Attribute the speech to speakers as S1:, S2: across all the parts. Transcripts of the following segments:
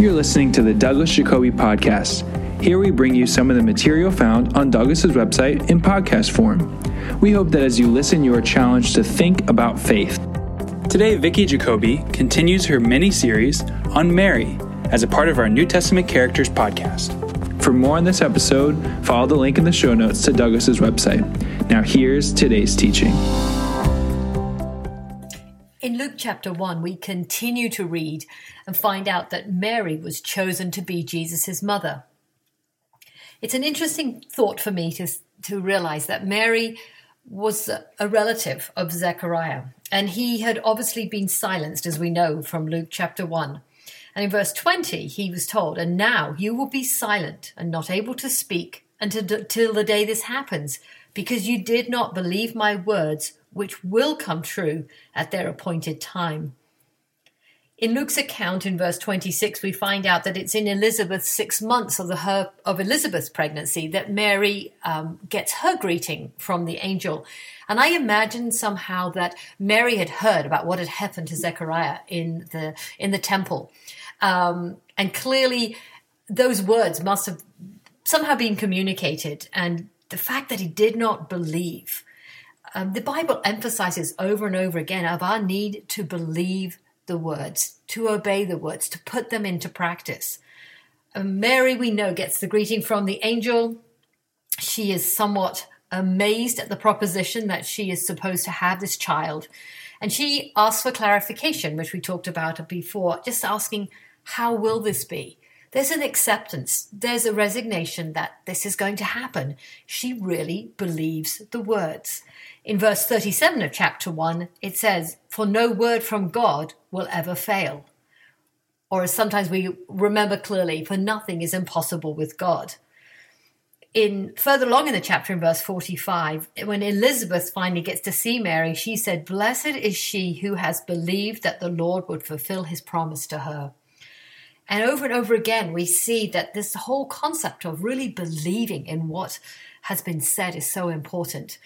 S1: You're listening to the Douglas Jacoby Podcast. Here we bring you some of the material found on Douglas's website in podcast form. We hope that as you listen, you are challenged to think about faith. Today, Vicky Jacoby continues her mini series on Mary as a part of our New Testament Characters podcast. For more on this episode, follow the link in the show notes to Douglas's website. Now, here's today's teaching.
S2: In Luke chapter 1, we continue to read and find out that Mary was chosen to be Jesus' mother. It's an interesting thought for me to, to realize that Mary was a relative of Zechariah, and he had obviously been silenced, as we know from Luke chapter 1. And in verse 20, he was told, And now you will be silent and not able to speak until the day this happens, because you did not believe my words, which will come true at their appointed time. In Luke's account in verse 26, we find out that it's in Elizabeth's six months of, the, her, of Elizabeth's pregnancy that Mary um, gets her greeting from the angel. And I imagine somehow that Mary had heard about what had happened to Zechariah in the, in the temple. Um, and clearly, those words must have somehow been communicated. And the fact that he did not believe, um, the Bible emphasizes over and over again of our need to believe the words, to obey the words, to put them into practice. Um, Mary, we know, gets the greeting from the angel. She is somewhat amazed at the proposition that she is supposed to have this child. And she asks for clarification, which we talked about before, just asking, how will this be? There's an acceptance, there's a resignation that this is going to happen. She really believes the words. In verse 37 of chapter 1, it says, For no word from God will ever fail. Or as sometimes we remember clearly, for nothing is impossible with God. In further along in the chapter, in verse 45, when Elizabeth finally gets to see Mary, she said, Blessed is she who has believed that the Lord would fulfill his promise to her. And over and over again, we see that this whole concept of really believing in what has been said is so important.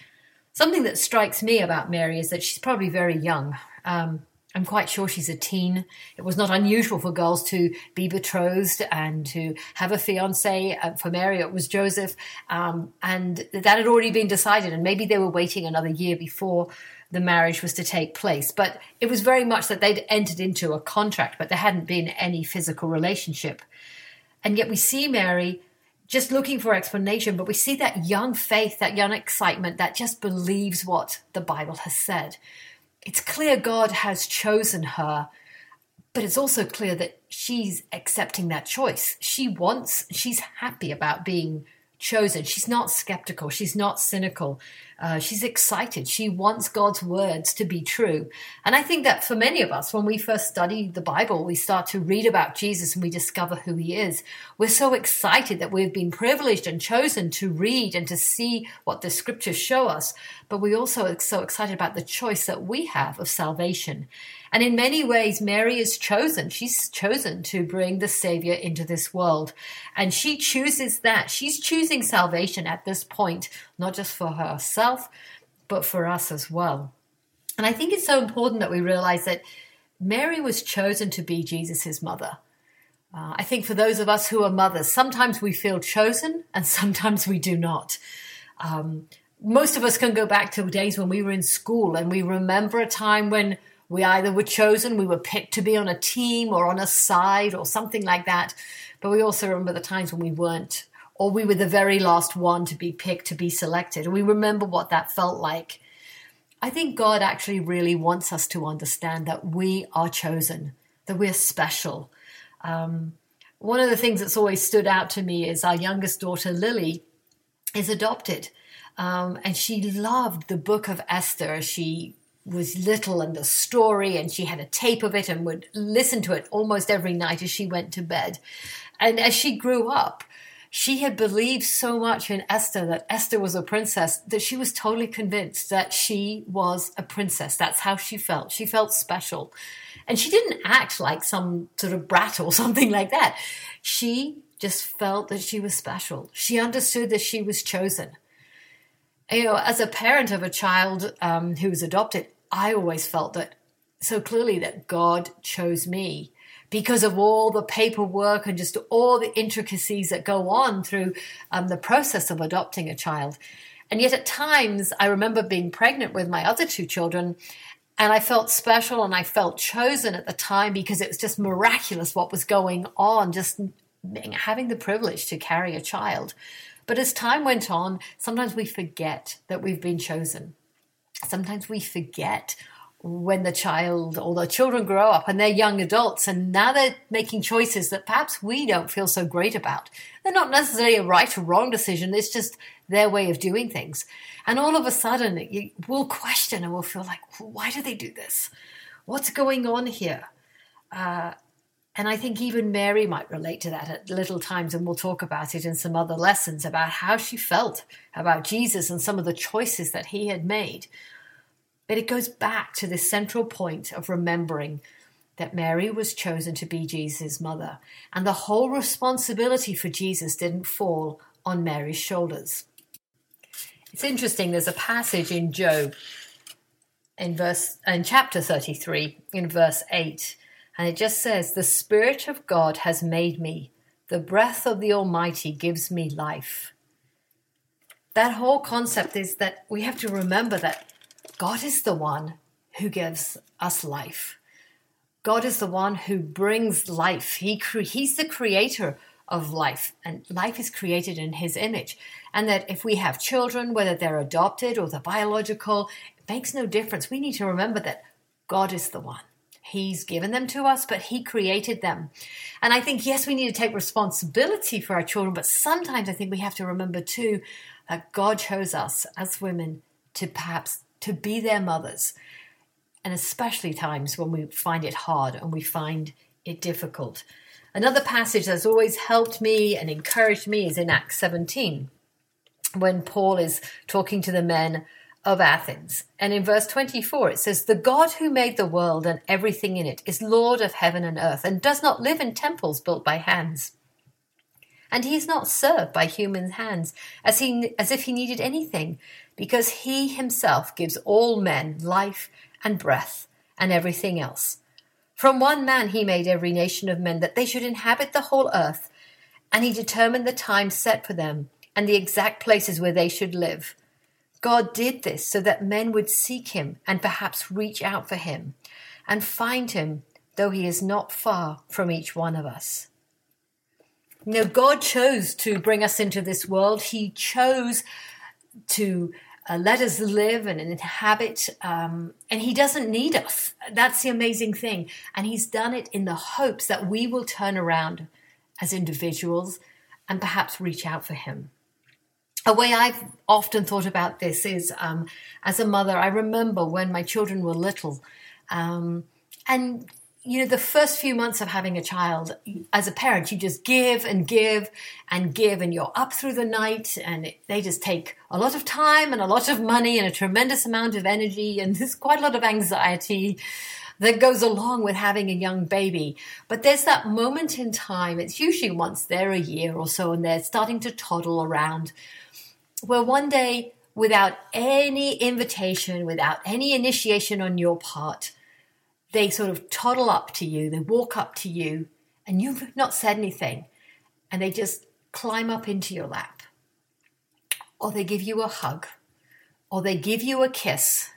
S2: Something that strikes me about Mary is that she's probably very young. Um, I'm quite sure she's a teen. It was not unusual for girls to be betrothed and to have a fiance. Uh, for Mary, it was Joseph. Um, and that had already been decided. And maybe they were waiting another year before the marriage was to take place. But it was very much that they'd entered into a contract, but there hadn't been any physical relationship. And yet we see Mary just looking for explanation, but we see that young faith, that young excitement that just believes what the Bible has said. It's clear God has chosen her, but it's also clear that she's accepting that choice. She wants, she's happy about being chosen. She's not skeptical. She's not cynical. Uh, she's excited. She wants God's words to be true. And I think that for many of us, when we first study the Bible, we start to read about Jesus and we discover who he is. We're so excited that we've been privileged and chosen to read and to see what the scriptures show us. But we also are so excited about the choice that we have of salvation. And in many ways, Mary is chosen. She's chosen to bring the Savior into this world. And she chooses that. She's choosing salvation at this point, not just for herself, but for us as well. And I think it's so important that we realize that Mary was chosen to be Jesus' mother. Uh, I think for those of us who are mothers, sometimes we feel chosen and sometimes we do not. Um, most of us can go back to days when we were in school and we remember a time when we either were chosen, we were picked to be on a team or on a side or something like that. But we also remember the times when we weren't, or we were the very last one to be picked, to be selected. And we remember what that felt like. I think God actually really wants us to understand that we are chosen, that we're special. Um, one of the things that's always stood out to me is our youngest daughter, Lily, is adopted. Um, and she loved the book of Esther. She was little and the story, and she had a tape of it and would listen to it almost every night as she went to bed. And as she grew up, she had believed so much in Esther that Esther was a princess that she was totally convinced that she was a princess. That's how she felt. She felt special. And she didn't act like some sort of brat or something like that. She just felt that she was special. She understood that she was chosen. You know, as a parent of a child um, who was adopted, I always felt that so clearly that God chose me because of all the paperwork and just all the intricacies that go on through um, the process of adopting a child. And yet, at times, I remember being pregnant with my other two children, and I felt special and I felt chosen at the time because it was just miraculous what was going on, just having the privilege to carry a child. But as time went on, sometimes we forget that we've been chosen. Sometimes we forget when the child or the children grow up and they're young adults and now they're making choices that perhaps we don't feel so great about. They're not necessarily a right or wrong decision, it's just their way of doing things. And all of a sudden, we'll question and we'll feel like, why do they do this? What's going on here? Uh, and I think even Mary might relate to that at little times, and we'll talk about it in some other lessons about how she felt about Jesus and some of the choices that he had made. But it goes back to this central point of remembering that Mary was chosen to be Jesus' mother, and the whole responsibility for Jesus didn't fall on Mary's shoulders. It's interesting, there's a passage in Job in verse in chapter 33 in verse 8 and it just says the spirit of God has made me the breath of the almighty gives me life that whole concept is that we have to remember that God is the one who gives us life. God is the one who brings life. He cre- he's the creator of life, and life is created in His image. And that if we have children, whether they're adopted or the biological, it makes no difference. We need to remember that God is the one. He's given them to us, but He created them. And I think, yes, we need to take responsibility for our children, but sometimes I think we have to remember too that God chose us as women to perhaps to be their mothers. And especially times when we find it hard and we find it difficult. Another passage that's always helped me and encouraged me is in Acts 17, when Paul is talking to the men of Athens. And in verse 24, it says, The God who made the world and everything in it is Lord of heaven and earth and does not live in temples built by hands. And he is not served by human hands as, he, as if he needed anything, because he himself gives all men life and breath and everything else. From one man he made every nation of men that they should inhabit the whole earth, and he determined the time set for them and the exact places where they should live. God did this so that men would seek him and perhaps reach out for him and find him, though he is not far from each one of us. Know, God chose to bring us into this world. He chose to uh, let us live and inhabit, um, and He doesn't need us. That's the amazing thing. And He's done it in the hopes that we will turn around as individuals and perhaps reach out for Him. A way I've often thought about this is um, as a mother, I remember when my children were little. Um, and you know, the first few months of having a child, as a parent, you just give and give and give, and you're up through the night, and it, they just take a lot of time and a lot of money and a tremendous amount of energy, and there's quite a lot of anxiety that goes along with having a young baby. But there's that moment in time, it's usually once they're a year or so, and they're starting to toddle around, where one day, without any invitation, without any initiation on your part, they sort of toddle up to you, they walk up to you, and you've not said anything, and they just climb up into your lap. Or they give you a hug, or they give you a kiss,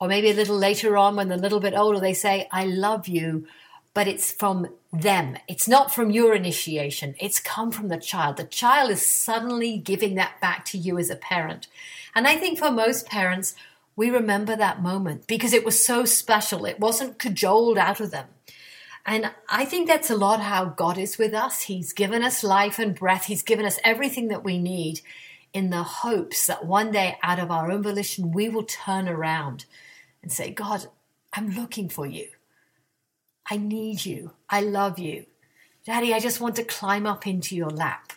S2: or maybe a little later on, when they're a little bit older, they say, I love you, but it's from them. It's not from your initiation. It's come from the child. The child is suddenly giving that back to you as a parent. And I think for most parents, we remember that moment because it was so special. It wasn't cajoled out of them. And I think that's a lot how God is with us. He's given us life and breath. He's given us everything that we need in the hopes that one day, out of our own volition, we will turn around and say, God, I'm looking for you. I need you. I love you. Daddy, I just want to climb up into your lap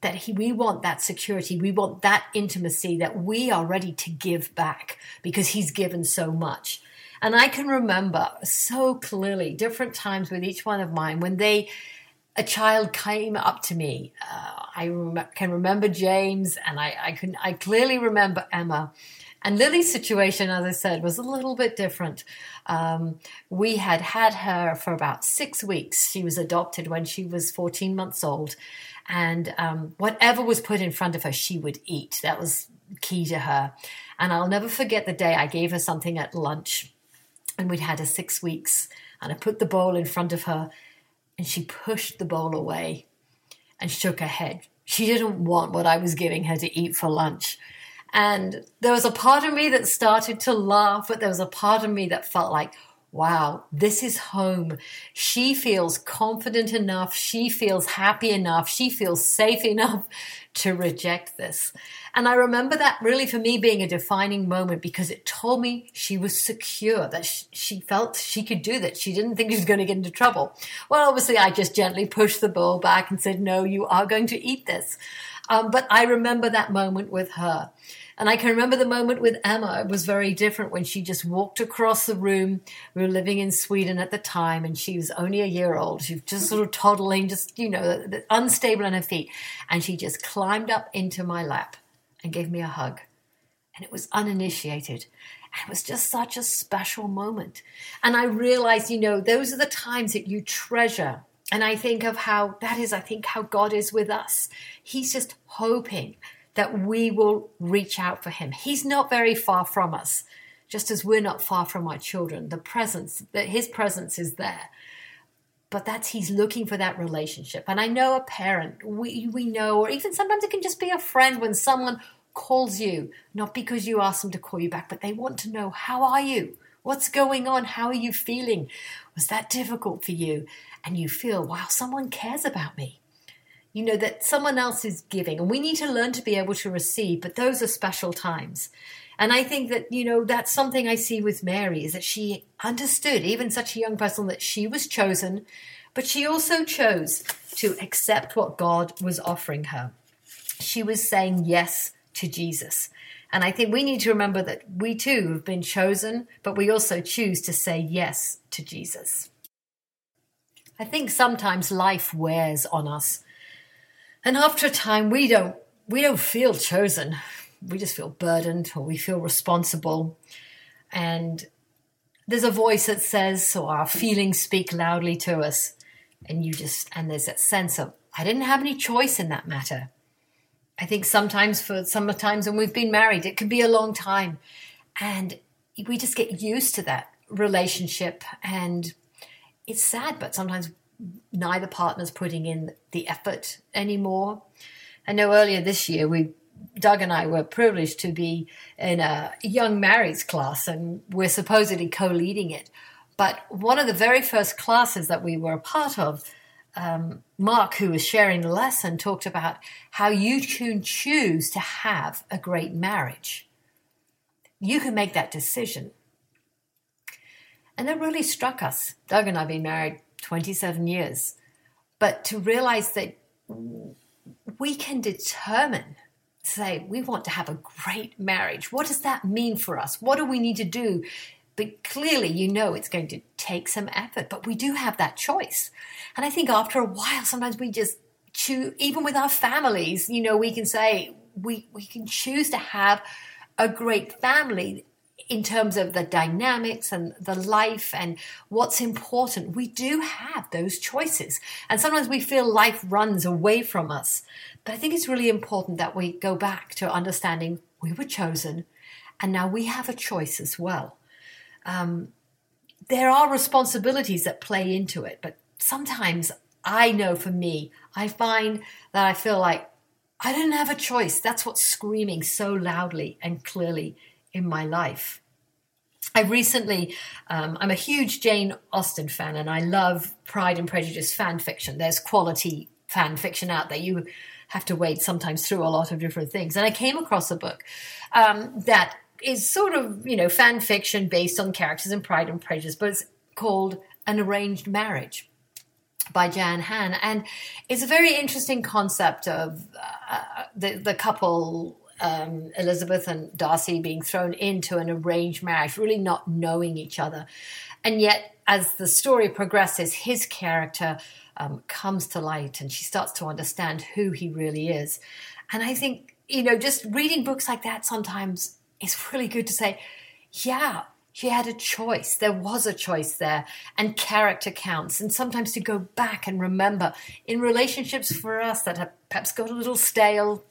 S2: that he, we want that security, we want that intimacy that we are ready to give back because he's given so much. And I can remember so clearly different times with each one of mine when they, a child came up to me. Uh, I rem- can remember James, and I, I can I clearly remember Emma, And Lily's situation, as I said, was a little bit different. Um, we had had her for about six weeks. She was adopted when she was 14 months old. And um, whatever was put in front of her, she would eat. That was key to her. And I'll never forget the day I gave her something at lunch. And we'd had her six weeks. And I put the bowl in front of her. And she pushed the bowl away and shook her head. She didn't want what I was giving her to eat for lunch. And there was a part of me that started to laugh, but there was a part of me that felt like, wow, this is home. She feels confident enough. She feels happy enough. She feels safe enough to reject this. And I remember that really for me being a defining moment because it told me she was secure, that she felt she could do that. She didn't think she was going to get into trouble. Well, obviously, I just gently pushed the bowl back and said, no, you are going to eat this. Um, but I remember that moment with her. And I can remember the moment with Emma. It was very different when she just walked across the room. We were living in Sweden at the time, and she was only a year old. She was just sort of toddling, just, you know, unstable on her feet. And she just climbed up into my lap and gave me a hug. And it was uninitiated. It was just such a special moment. And I realized, you know, those are the times that you treasure and I think of how that is, I think, how God is with us. He's just hoping that we will reach out for him. He's not very far from us, just as we're not far from our children. The presence, that his presence is there. But that's he's looking for that relationship. And I know a parent, we we know, or even sometimes it can just be a friend when someone calls you, not because you ask them to call you back, but they want to know, how are you? What's going on? How are you feeling? Was that difficult for you? And you feel, wow, someone cares about me you know, that someone else is giving. And we need to learn to be able to receive, but those are special times. And I think that, you know, that's something I see with Mary is that she understood, even such a young person, that she was chosen, but she also chose to accept what God was offering her. She was saying yes to Jesus. And I think we need to remember that we too have been chosen, but we also choose to say yes to Jesus. I think sometimes life wears on us and after a time, we don't we don't feel chosen. We just feel burdened or we feel responsible. And there's a voice that says, so our feelings speak loudly to us. And you just, and there's that sense of, I didn't have any choice in that matter. I think sometimes for some times when we've been married, it can be a long time. And we just get used to that relationship. And it's sad, but sometimes neither partner's putting in the effort anymore. I know earlier this year we Doug and I were privileged to be in a young marrieds class and we're supposedly co-leading it. But one of the very first classes that we were a part of, um, Mark, who was sharing the lesson, talked about how you can choose to have a great marriage. You can make that decision. And that really struck us. Doug and I have been married 27 years. But to realize that we can determine, say, we want to have a great marriage. What does that mean for us? What do we need to do? But clearly, you know it's going to take some effort, but we do have that choice. And I think after a while, sometimes we just choose, even with our families, you know, we can say, we, we can choose to have a great family in terms of the dynamics and the life and what's important, we do have those choices. And sometimes we feel life runs away from us. But I think it's really important that we go back to understanding we were chosen and now we have a choice as well. Um, there are responsibilities that play into it, but sometimes I know for me, I find that I feel like I didn't have a choice. That's what's screaming so loudly and clearly in my life. I recently, um, I'm a huge Jane Austen fan and I love Pride and Prejudice fan fiction. There's quality fan fiction out there. You have to wade sometimes through a lot of different things. And I came across a book um, that is sort of, you know, fan fiction based on characters in Pride and Prejudice, but it's called An Arranged Marriage by Jan Hahn. And it's a very interesting concept of uh, the, the couple um, Elizabeth and Darcy being thrown into an arranged marriage, really not knowing each other. And yet, as the story progresses, his character um, comes to light and she starts to understand who he really is. And I think, you know, just reading books like that sometimes it's really good to say, yeah, she had a choice. There was a choice there, and character counts. And sometimes to go back and remember in relationships for us that have perhaps got a little stale,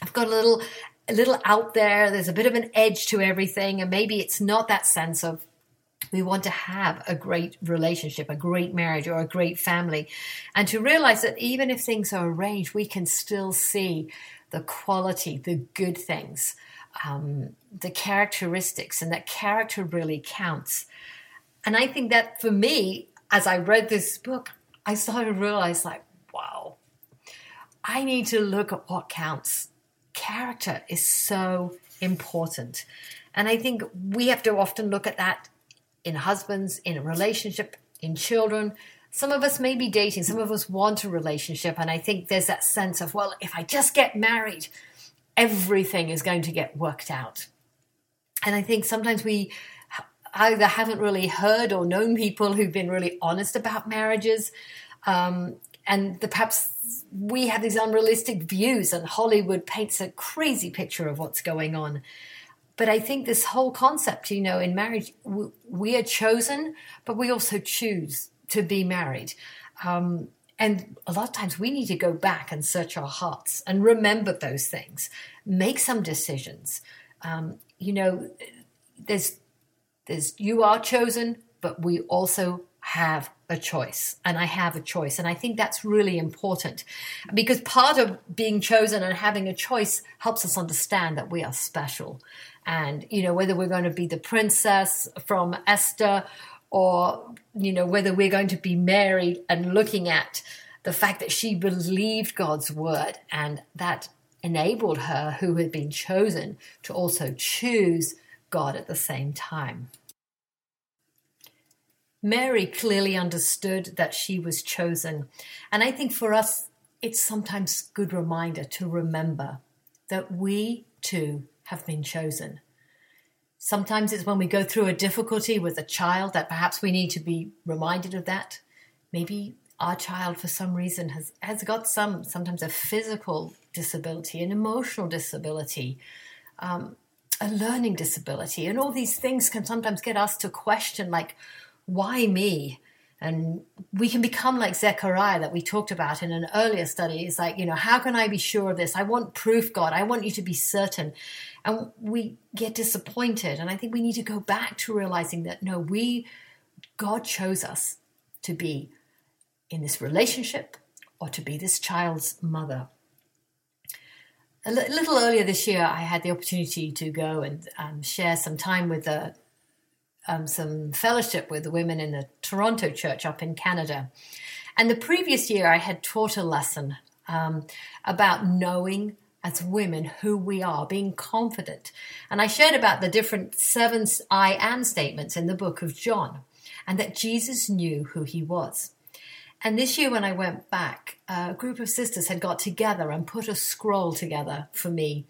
S2: have got a little, a little out there. There's a bit of an edge to everything, and maybe it's not that sense of we want to have a great relationship, a great marriage, or a great family. And to realize that even if things are arranged, we can still see the quality, the good things um, the characteristics, and that character really counts. And I think that for me, as I read this book, I started to realize, like, wow, I need to look at what counts. Character is so important. And I think we have to often look at that in husbands, in a relationship, in children. Some of us may be dating, some of us want a relationship. And I think there's that sense of, well, if I just get married, everything is going to get worked out. And I think sometimes we either haven't really heard or known people who've been really honest about marriages. Um, and the, perhaps we have these unrealistic views, and Hollywood paints a crazy picture of what's going on. But I think this whole concept, you know, in marriage, we are chosen, but we also choose to be married. Um, and a lot of times we need to go back and search our hearts and remember those things, make some decisions. Um, you know, there's, there's, you are chosen, but we also have a choice and I have a choice. And I think that's really important because part of being chosen and having a choice helps us understand that we are special. And, you know, whether we're going to be the princess from Esther or you know whether we're going to be married and looking at the fact that she believed God's word and that enabled her who had been chosen to also choose God at the same time. Mary clearly understood that she was chosen. And I think for us, it's sometimes a good reminder to remember that we too have been chosen. Sometimes it's when we go through a difficulty with a child that perhaps we need to be reminded of that. Maybe our child, for some reason, has, has got some, sometimes a physical disability, an emotional disability, um, a learning disability. And all these things can sometimes get us to question, like, why me? And we can become like Zechariah that we talked about in an earlier study. It's like, you know, how can I be sure of this? I want proof, God. I want you to be certain. And we get disappointed. And I think we need to go back to realizing that no, we, God chose us to be in this relationship or to be this child's mother. A little earlier this year, I had the opportunity to go and um, share some time with the um, some fellowship with the women in the Toronto church up in Canada. And the previous year, I had taught a lesson um, about knowing as women who we are, being confident. And I shared about the different seven I am statements in the book of John, and that Jesus knew who he was. And this year, when I went back, a group of sisters had got together and put a scroll together for me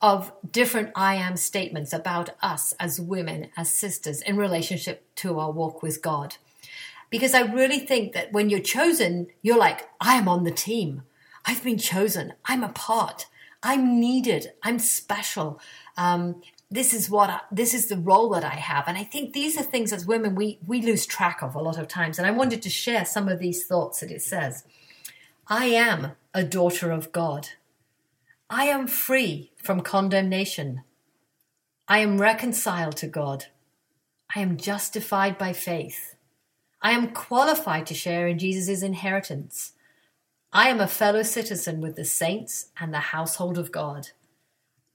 S2: of different I am statements about us as women, as sisters, in relationship to our walk with God. Because I really think that when you're chosen, you're like, I am on the team. I've been chosen. I'm a part. I'm needed. I'm special. Um, this is what I, this is the role that I have, and I think these are things as women we we lose track of a lot of times. And I wanted to share some of these thoughts that it says. I am a daughter of God. I am free from condemnation. I am reconciled to God. I am justified by faith. I am qualified to share in Jesus' inheritance. I am a fellow citizen with the saints and the household of God.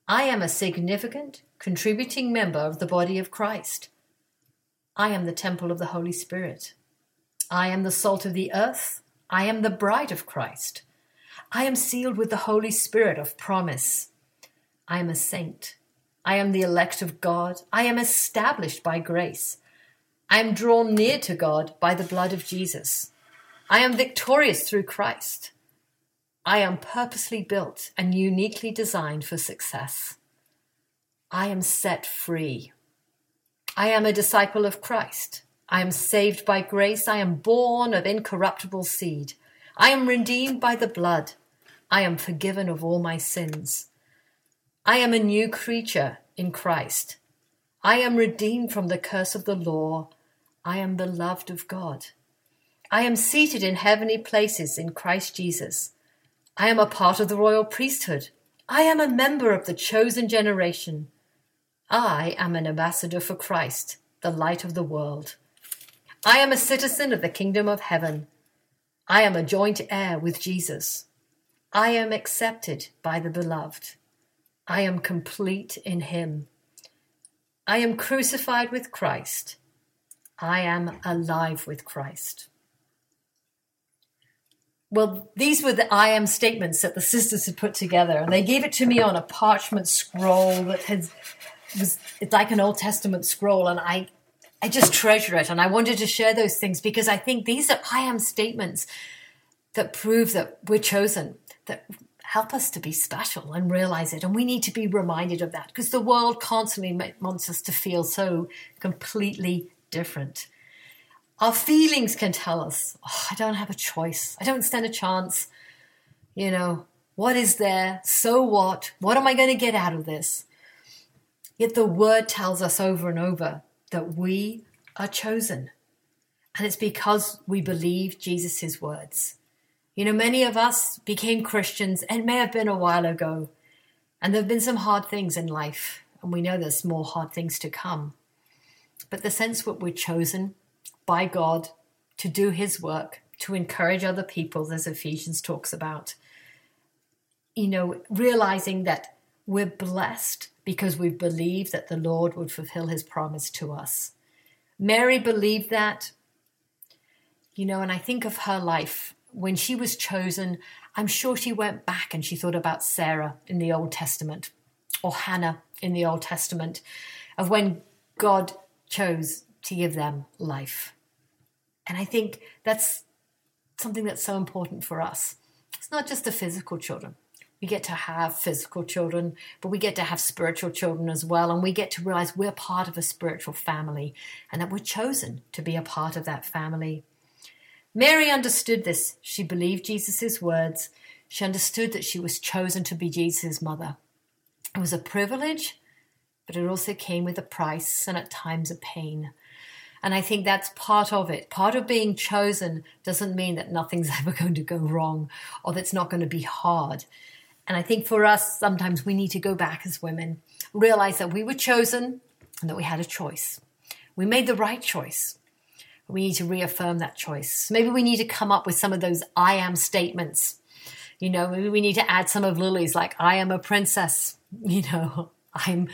S2: I am a significant, contributing member of the body of Christ. I am the temple of the Holy Spirit. I am the salt of the earth. I am the bride of Christ. I am sealed with the Holy Spirit of promise. I am a saint. I am the elect of God. I am established by grace. I am drawn near to God by the blood of Jesus. I am victorious through Christ. I am purposely built and uniquely designed for success. I am set free. I am a disciple of Christ. I am saved by grace. I am born of incorruptible seed. I am redeemed by the blood. I am forgiven of all my sins. I am a new creature in Christ. I am redeemed from the curse of the law. I am beloved of God. I am seated in heavenly places in Christ Jesus. I am a part of the royal priesthood. I am a member of the chosen generation. I am an ambassador for Christ, the light of the world. I am a citizen of the kingdom of heaven. I am a joint heir with Jesus. I am accepted by the beloved. I am complete in him. I am crucified with Christ. I am alive with Christ. Well, these were the I am statements that the sisters had put together, and they gave it to me on a parchment scroll that has was it's like an Old Testament scroll, and I I just treasure it, and I wanted to share those things because I think these are I am statements that prove that we're chosen, that help us to be special and realize it, and we need to be reminded of that because the world constantly wants us to feel so completely different. Our feelings can tell us, oh, I don't have a choice. I don't stand a chance. You know, what is there? So what? What am I going to get out of this? Yet the word tells us over and over that we are chosen. And it's because we believe Jesus' words. You know, many of us became Christians, and may have been a while ago, and there have been some hard things in life, and we know there's more hard things to come. But the sense that we're chosen by God to do His work, to encourage other people, as Ephesians talks about, you know, realizing that we're blessed because we believe that the Lord would fulfill his promise to us. Mary believed that. You know, and I think of her life when she was chosen, I'm sure she went back and she thought about Sarah in the Old Testament or Hannah in the Old Testament of when God chose to give them life. And I think that's something that's so important for us. It's not just the physical children, we get to have physical children, but we get to have spiritual children as well. And we get to realize we're part of a spiritual family and that we're chosen to be a part of that family. Mary understood this. She believed Jesus' words. She understood that she was chosen to be Jesus' mother. It was a privilege, but it also came with a price and at times a pain. And I think that's part of it. Part of being chosen doesn't mean that nothing's ever going to go wrong or that it's not going to be hard. And I think for us, sometimes we need to go back as women, realize that we were chosen and that we had a choice. We made the right choice. We need to reaffirm that choice. Maybe we need to come up with some of those I am statements. You know, maybe we need to add some of Lily's, like I am a princess. You know, I'm,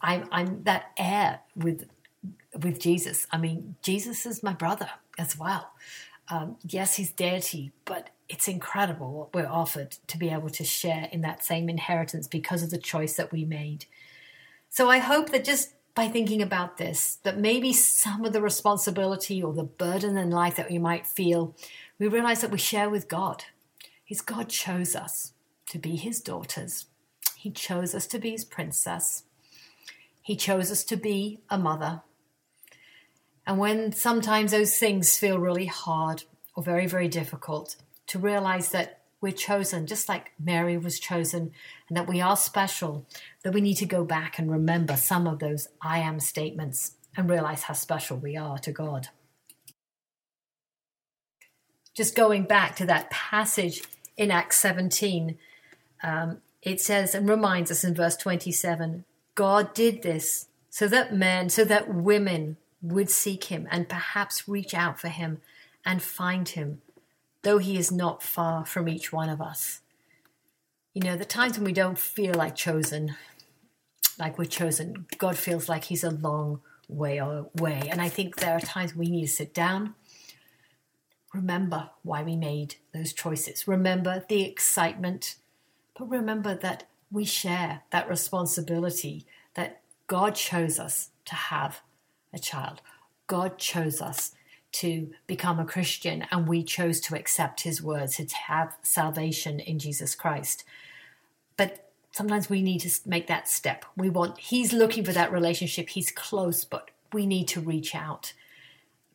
S2: I'm, I'm that heir with, with Jesus. I mean, Jesus is my brother as well. Um, yes, he's deity, but it's incredible what we're offered to be able to share in that same inheritance because of the choice that we made. So I hope that just by thinking about this, that maybe some of the responsibility or the burden in life that we might feel, we realize that we share with God. His God chose us to be his daughters. He chose us to be his princess. He chose us to be a mother. And when sometimes those things feel really hard or very, very difficult, to realize that we're chosen, just like Mary was chosen, and that we are special, that we need to go back and remember some of those I am statements and realize how special we are to God. Just going back to that passage in Acts 17, um, it says and reminds us in verse 27 God did this so that men, so that women would seek him and perhaps reach out for him and find him though He is not far from each one of us. You know, the times when we don't feel like chosen, like we're chosen, God feels like He's a long way away. And I think there are times we need to sit down, remember why we made those choices, remember the excitement, but remember that we share that responsibility that God chose us to have a child. God chose us to become a Christian and we chose to accept his words, to have salvation in Jesus Christ. But sometimes we need to make that step. We want, he's looking for that relationship, he's close, but we need to reach out.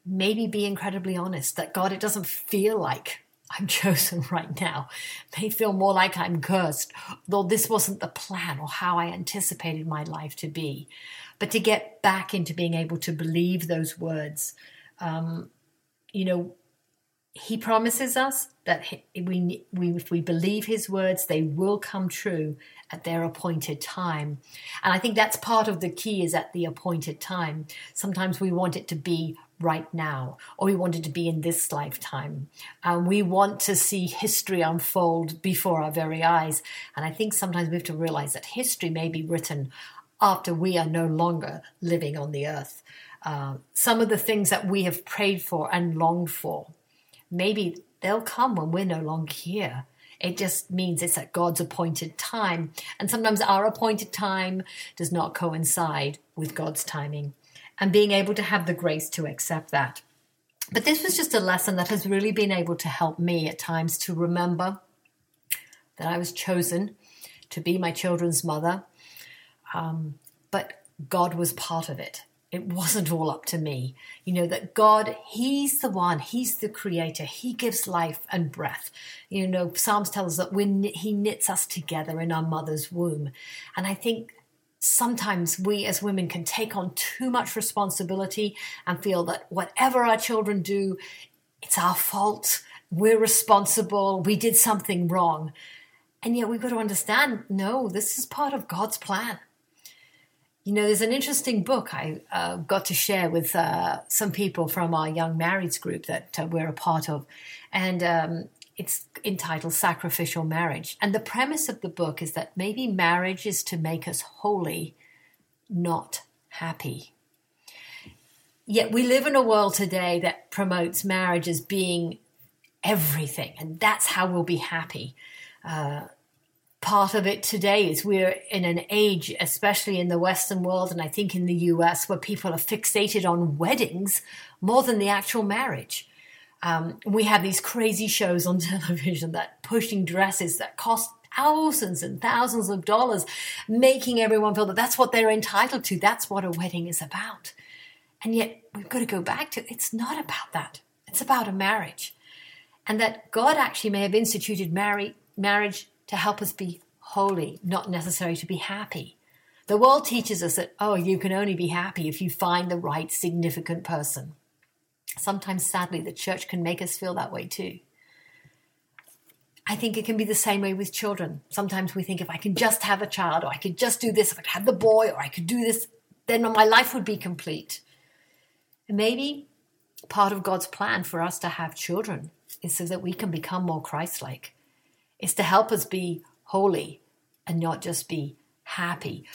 S2: Maybe be incredibly honest that God, it doesn't feel like I'm chosen right now It may feel more like I'm cursed, though this wasn't the plan or how I anticipated my life to be. But to get back into being able to believe those words, um, you know, he promises us that we, we, if we believe his words, they will come true at their appointed time. And I think that's part of the key is at the appointed time. Sometimes we want it to be right now, or we want it to be in this lifetime. And we want to see history unfold before our very eyes. And I think sometimes we have to realize that history may be written after we are no longer living on the earth. Uh, some of the things that we have prayed for and longed for, maybe they'll come when we're no longer here. It just means it's at God's appointed time. And sometimes our appointed time does not coincide with God's timing and being able to have the grace to accept that. But this was just a lesson that has really been able to help me at times to remember that I was chosen to be my children's mother. Um, but God was part of it. It wasn't all up to me. You know, that God, He's the one, He's the creator. He gives life and breath. You know, Psalms tell us that when He knits us together in our mother's womb. And I think sometimes we as women can take on too much responsibility and feel that whatever our children do, it's our fault. We're responsible. We did something wrong. And yet we've got to understand no, this is part of God's plan. You know, there's an interesting book I uh, got to share with uh, some people from our young marrieds group that uh, we're a part of. And um, it's entitled Sacrificial Marriage. And the premise of the book is that maybe marriage is to make us holy, not happy. Yet we live in a world today that promotes marriage as being everything, and that's how we'll be happy. Uh, part of it today is we're in an age, especially in the Western world, and I think in the US, where people are fixated on weddings more than the actual marriage. Um, we have these crazy shows on television that pushing dresses that cost thousands and thousands of dollars, making everyone feel that that's what they're entitled to. That's what a wedding is about. And yet we've got to go back to it's not about that. It's about a marriage. And that God actually may have instituted marriage to help us be holy, not necessarily to be happy. The world teaches us that, oh, you can only be happy if you find the right significant person. Sometimes, sadly, the church can make us feel that way too. I think it can be the same way with children. Sometimes we think if I can just have a child, or I could just do this, if I could have the boy, or I could do this, then my life would be complete. And maybe part of God's plan for us to have children is so that we can become more Christ like, is to help us be holy and not just be happy.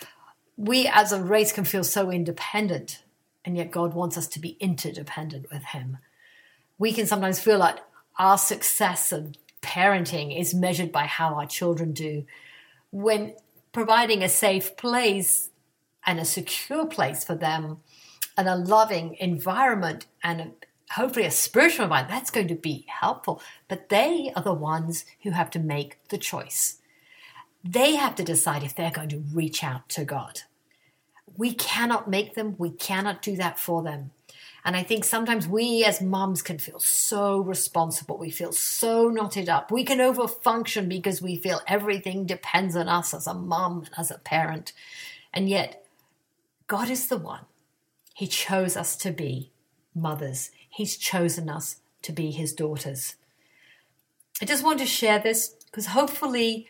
S2: We as a race can feel so independent and yet God wants us to be interdependent with Him. We can sometimes feel like our success of parenting is measured by how our children do, when providing a safe place and a secure place for them and a loving environment and hopefully a spiritual environment, that's going to be helpful. But they are the ones who have to make the choice. They have to decide if they're going to reach out to God. We cannot make them, we cannot do that for them. And I think sometimes we as moms can feel so responsible. We feel so knotted up. We can overfunction because we feel everything depends on us as a mom, as a parent. And yet, God is the one. He chose us to be mothers, He's chosen us to be His daughters. I just want to share this because hopefully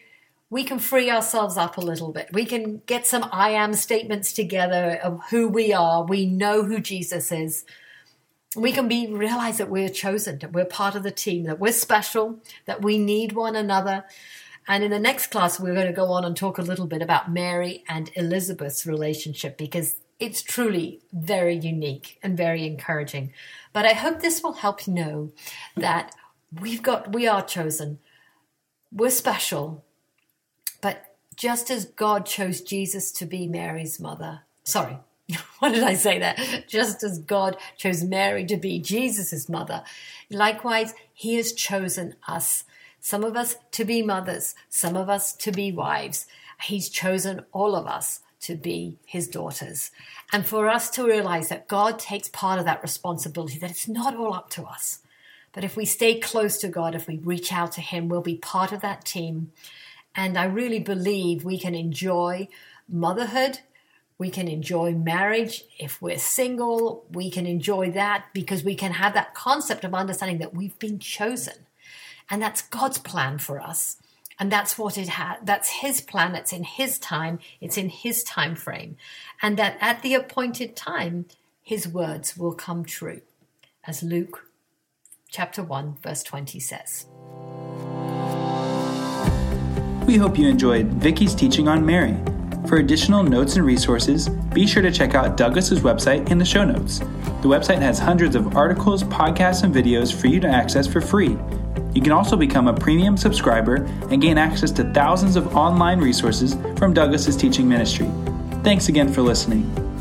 S2: we can free ourselves up a little bit. We can get some I am statements together of who we are. We know who Jesus is. We can be realize that we're chosen, that we're part of the team, that we're special, that we need one another. And in the next class, we're going to go on and talk a little bit about Mary and Elizabeth's relationship because it's truly very unique and very encouraging. But I hope this will help you know that we've got, we are chosen, we're special, but just as God chose Jesus to be Mary's mother, sorry, what did I say there? Just as God chose Mary to be Jesus' mother, likewise, He has chosen us, some of us to be mothers, some of us to be wives. He's chosen all of us to be His daughters. And for us to realize that God takes part of that responsibility, that it's not all up to us, But if we stay close to God, if we reach out to Him, we'll be part of that team. And I really believe we can enjoy motherhood. We can enjoy marriage. If we're single, we can enjoy that because we can have that concept of understanding that we've been chosen. And that's God's plan for us. And that's what it had. That's his plan. It's in his time. It's in his time frame. And that at the appointed time, his words will come true. As Luke chapter 1, verse 20 says.
S1: We hope you enjoyed Vicky's teaching on Mary. For additional notes and resources, be sure to check out Douglas's website in the show notes. The website has hundreds of articles, podcasts, and videos for you to access for free. You can also become a premium subscriber and gain access to thousands of online resources from Douglas's teaching ministry. Thanks again for listening.